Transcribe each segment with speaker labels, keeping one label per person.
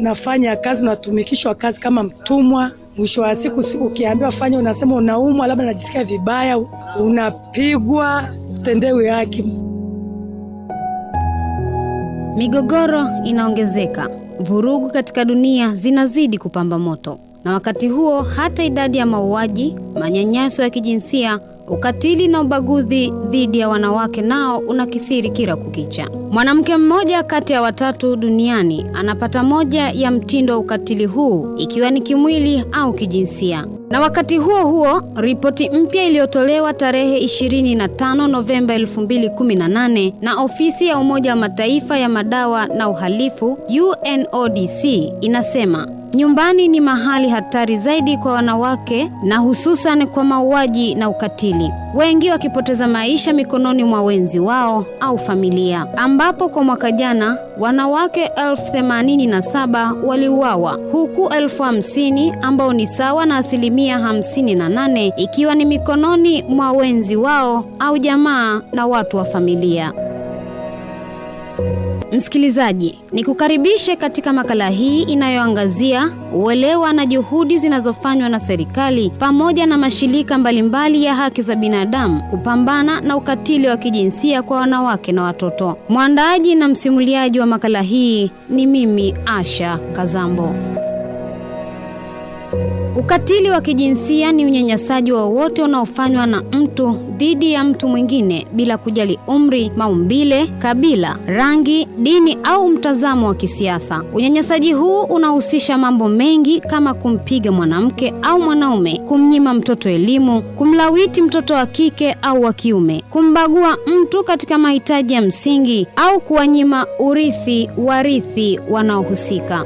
Speaker 1: unafanya kazi, unatumikishwa kazi kama mtumwa. Mwisho wa siku ukiambiwa fanya, unasema unaumwa, labda najisikia vibaya, unapigwa, utendewi haki.
Speaker 2: Migogoro inaongezeka, vurugu katika dunia zinazidi kupamba moto, na wakati huo hata idadi ya mauaji, manyanyaso ya kijinsia, ukatili na ubaguzi dhidi ya wanawake nao unakithiri kila kukicha. Mwanamke mmoja kati ya watatu duniani anapata moja ya mtindo wa ukatili huu, ikiwa ni kimwili au kijinsia. Na wakati huo huo, ripoti mpya iliyotolewa tarehe 25 Novemba 2018 na ofisi ya Umoja wa Mataifa ya madawa na uhalifu UNODC inasema nyumbani ni mahali hatari zaidi kwa wanawake na hususan kwa mauaji na ukatili, wengi wakipoteza maisha mikononi mwa wenzi wao au familia, ambapo kwa mwaka jana wanawake elfu themanini na saba waliuawa huku elfu hamsini ambao ni sawa na asilimia hamsini na nane ikiwa ni mikononi mwa wenzi wao au jamaa na watu wa familia. Msikilizaji, nikukaribishe katika makala hii inayoangazia uelewa na juhudi zinazofanywa na serikali pamoja na mashirika mbalimbali ya haki za binadamu kupambana na ukatili wa kijinsia kwa wanawake na watoto. Mwandaaji na msimuliaji wa makala hii ni mimi Asha Kazambo. Ukatili wa kijinsia ni unyanyasaji wowote unaofanywa na mtu dhidi ya mtu mwingine bila kujali umri, maumbile, kabila, rangi, dini au mtazamo wa kisiasa. Unyanyasaji huu unahusisha mambo mengi kama kumpiga mwanamke au mwanaume, kumnyima mtoto elimu, kumlawiti mtoto wa kike au wa kiume, kumbagua mtu katika mahitaji ya msingi au kuwanyima urithi warithi wanaohusika.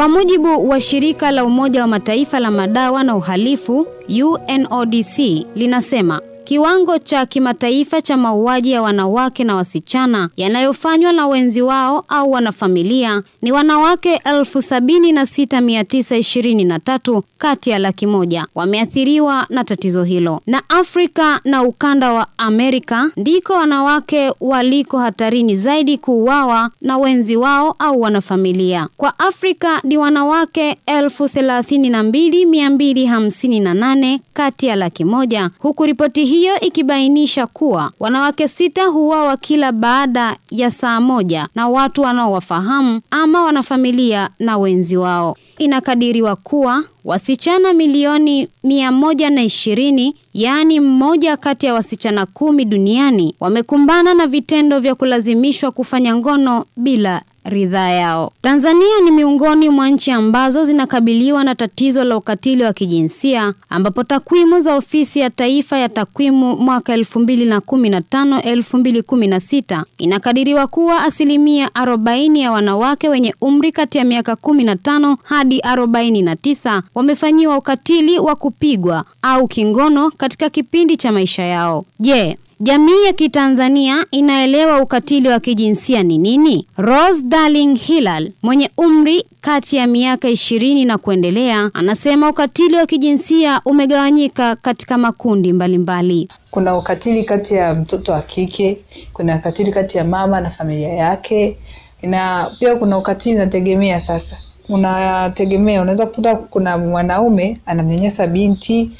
Speaker 2: Kwa mujibu wa shirika la Umoja wa Mataifa la madawa na uhalifu UNODC linasema kiwango cha kimataifa cha mauaji ya wanawake na wasichana yanayofanywa na wenzi wao au wanafamilia ni wanawake elfu sabini na sita mia tisa ishirini na tatu kati ya laki moja wameathiriwa na tatizo hilo, na Afrika na ukanda wa Amerika ndiko wanawake waliko hatarini zaidi kuuawa na wenzi wao au wanafamilia. Kwa Afrika ni wanawake elfu thelathini na mbili mia mbili hamsini na nane kati ya laki moja huku ripoti hiyo ikibainisha kuwa wanawake sita huuawa kila baada ya saa moja na watu wanaowafahamu ama wanafamilia na wenzi wao. Inakadiriwa kuwa wasichana milioni mia moja na ishirini yaani mmoja kati ya wasichana kumi duniani wamekumbana na vitendo vya kulazimishwa kufanya ngono bila ridhaa yao. Tanzania ni miongoni mwa nchi ambazo zinakabiliwa na tatizo la ukatili wa kijinsia ambapo takwimu za Ofisi ya Taifa ya Takwimu mwaka 2015 2016 inakadiriwa kuwa asilimia 40 ya wanawake wenye umri kati ya miaka 15 hadi 49 wamefanyiwa ukatili wa kupigwa au kingono katika kipindi cha maisha yao. Je, Jamii ya Kitanzania inaelewa ukatili wa kijinsia ni nini? Rose Darling Hilal mwenye umri kati ya miaka ishirini na kuendelea anasema ukatili wa kijinsia umegawanyika katika makundi mbalimbali mbali.
Speaker 3: Kuna ukatili kati ya mtoto wa kike, kuna ukatili kati ya mama na familia yake, na pia kuna ukatili nategemea sasa unategemea, unaweza kukuta kuna mwanaume anamnyanyasa binti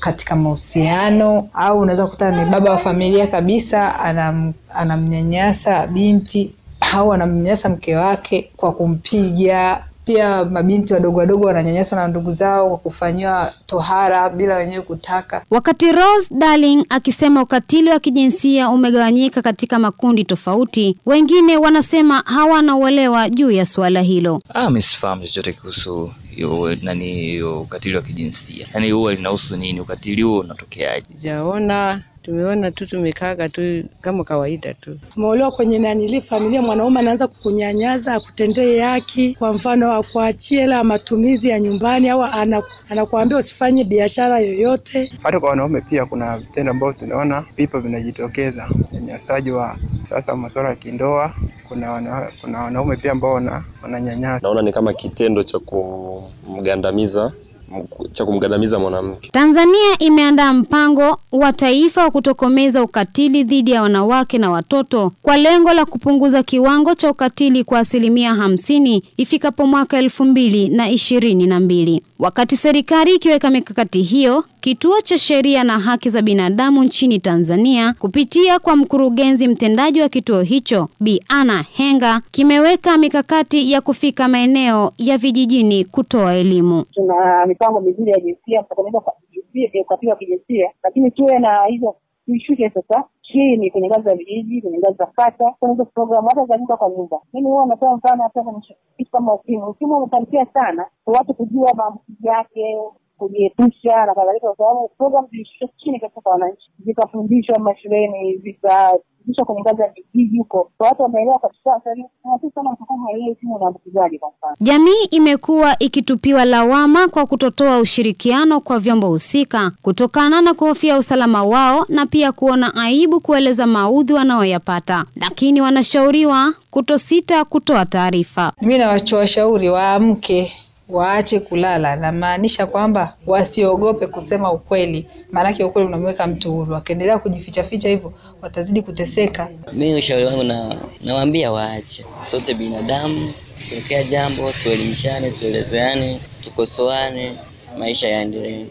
Speaker 3: katika mahusiano au unaweza kukuta ni baba wa familia kabisa anam, anamnyanyasa binti au anamnyanyasa mke wake kwa kumpiga. Pia mabinti wadogo wadogo wananyanyaswa na ndugu zao kwa kufanyiwa tohara bila wenyewe kutaka.
Speaker 2: Wakati Rose Darling akisema ukatili wa kijinsia umegawanyika katika makundi tofauti, wengine wanasema hawana uelewa juu ya suala hilo.
Speaker 4: Ah, mimi sifahamu chochote kuhusu hiyo nani hiyo ukatili wa kijinsia, yaani huwa linahusu nini? Ukatili huo unatokeaje?
Speaker 5: Sijaona, tumeona tu tumekaaga tu kama kawaida tu.
Speaker 1: Umeolewa kwenye nanili familia, mwanaume anaanza kukunyanyaza, akutendee haki, kwa mfano akuachie hela matumizi ya nyumbani, au anakuambia usifanye biashara yoyote.
Speaker 6: Hata kwa wanaume pia kuna vitendo ambavyo tunaona vipo vinajitokeza, unyanyasaji wa sasa, masuala ya kindoa. Kuna wana, kuna wanaume pia ambao wananyanyasa.
Speaker 7: Naona ni kama kitendo cha kumgandamiza cha kumgandamiza mwanamke.
Speaker 2: Tanzania imeandaa mpango wa Taifa wa kutokomeza ukatili dhidi ya wanawake na watoto kwa lengo la kupunguza kiwango cha ukatili kwa asilimia hamsini ifikapo mwaka elfu mbili na ishirini na mbili. Wakati serikali ikiweka mikakati hiyo, Kituo cha Sheria na Haki za Binadamu nchini Tanzania kupitia kwa mkurugenzi mtendaji wa kituo hicho Bi Anna Henga kimeweka mikakati ya kufika maeneo ya vijijini kutoa elimu.
Speaker 7: Tuna mipango mizuri ya jinsia kutokomeza ukatili wa kijinsia, lakini tuwe na hizo tuishuke sasa chini kwenye ngazi za vijiji, kwenye ngazi za kata, kwenye hizo programu hata za nyumba kwa nyumba. Mimi huwa natoa mfano hata kwenye kitu kama ukimwi. Ukimwi umefanikia sana watu kujua maambukizi yake kujiepusha na kadhalika, kwa sababu programu zilishushwa chini kabisa kwa wananchi, zikafundishwa mashuleni, zikafundishwa kwenye ngazi ya vijiji huko, kwa watu wameelewa kabisa. Sasa sana unaambukizaje. Kwa mfano,
Speaker 2: Jamii imekuwa ikitupiwa lawama kwa kutotoa ushirikiano kwa vyombo husika kutokana na kuhofia usalama wao na pia kuona aibu kueleza maudhi wanaoyapata, lakini wanashauriwa kutosita kutoa taarifa.
Speaker 3: Mimi nawachowashauri waamke waache kulala, namaanisha kwamba wasiogope kusema ukweli, maanake ukweli unamweka mtu huru. Wakiendelea kujifichaficha hivyo, watazidi kuteseka.
Speaker 8: Mimi ushauri wangu na nawaambia waache, sote binadamu, tokea jambo tuelimishane, tuelezeane, tukosoane, maisha yaendelee.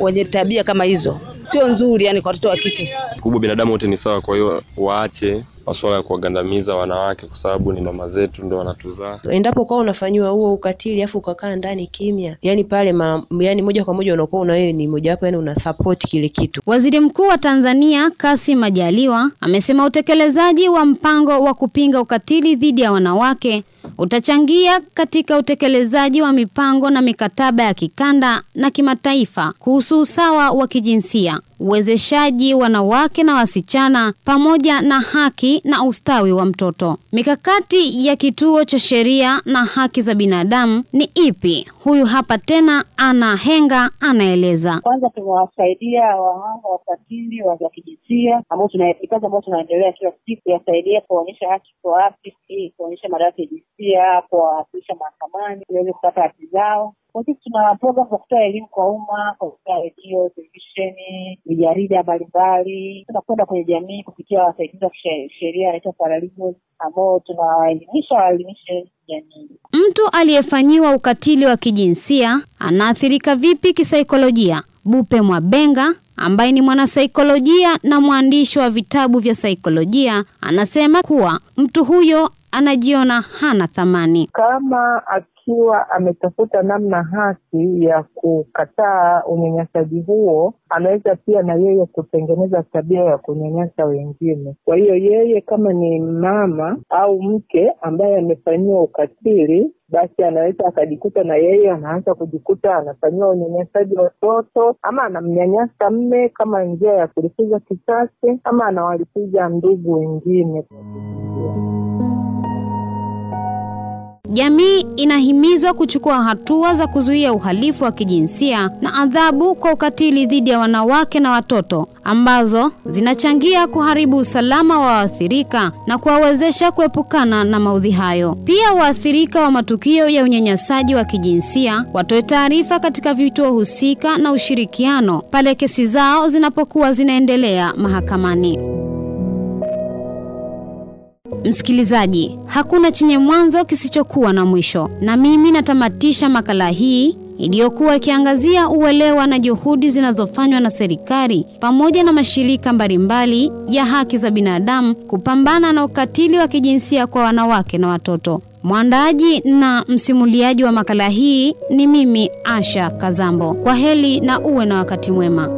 Speaker 9: Wenye tabia kama hizo sio nzuri, yani kwa watoto wa kike.
Speaker 10: kubwa binadamu wote ni sawa, kwa hiyo waache masuala ya kuwagandamiza wanawake, kwa sababu ni mama zetu, ndo wanatuzaa.
Speaker 11: Endapo kwa unafanyiwa huo ukatili afu ukakaa ndani kimya, yani pale ma, yani moja kwa moja unakuwa una wewe ni mojawapo, yani una support kile kitu.
Speaker 2: Waziri Mkuu wa Tanzania Kassim Majaliwa amesema utekelezaji wa mpango wa kupinga ukatili dhidi ya wanawake utachangia katika utekelezaji wa mipango na mikataba ya kikanda na kimataifa kuhusu usawa wa kijinsia, uwezeshaji wanawake na wasichana pamoja na haki na ustawi wa mtoto. Mikakati ya Kituo cha Sheria na Haki za Binadamu ni ipi? Huyu hapa tena Ana Henga anaeleza.
Speaker 7: kwanza tumewasaidia wahanga wakatili wa kijinsia ambao tuna ambao tunaendelea kila siku kuwasaidia kuonyesha haki kwa wapi, kuonyesha madarasa ya jinsia, kuwawasilisha mahakamani iweze kupata haki zao. Kwa sisi tuna programu za kutoa elimu kwa umma kwa kupitia redio, televisheni, vijarida mbalimbali. Tunakwenda kwenye jamii kupitia wasaidizi wa kisheria sheria anaitwa paralegals ambao tunawaelimisha waelimishe jamii.
Speaker 2: Mtu aliyefanyiwa ukatili wa kijinsia anaathirika vipi kisaikolojia? Bupe Mwabenga ambaye ni mwanasaikolojia na mwandishi wa vitabu vya saikolojia anasema kuwa mtu huyo anajiona hana thamani.
Speaker 12: kama akiwa ametafuta namna haki ya kukataa unyanyasaji huo, anaweza pia na yeye kutengeneza tabia ya kunyanyasa wengine. Kwa hiyo yeye kama ni mama au mke ambaye amefanyiwa ukatili, basi anaweza akajikuta na yeye anaanza kujikuta anafanyiwa unyanyasaji watoto, ama anamnyanyasa mme kama njia ya kulipiza kisasi, ama anawalipiza ndugu wengine.
Speaker 2: Jamii inahimizwa kuchukua hatua za kuzuia uhalifu wa kijinsia na adhabu kwa ukatili dhidi ya wanawake na watoto ambazo zinachangia kuharibu usalama wa waathirika na kuwawezesha kuepukana na maudhi hayo. Pia waathirika wa matukio ya unyanyasaji wa kijinsia watoe taarifa katika vituo husika na ushirikiano pale kesi zao zinapokuwa zinaendelea mahakamani. Msikilizaji, hakuna chenye mwanzo kisichokuwa na mwisho, na mimi natamatisha makala hii iliyokuwa ikiangazia uelewa na juhudi zinazofanywa na serikali pamoja na mashirika mbalimbali ya haki za binadamu kupambana na ukatili wa kijinsia kwa wanawake na watoto. Mwandaaji na msimuliaji wa makala hii ni mimi Asha Kazambo. Kwa heri na uwe na wakati mwema.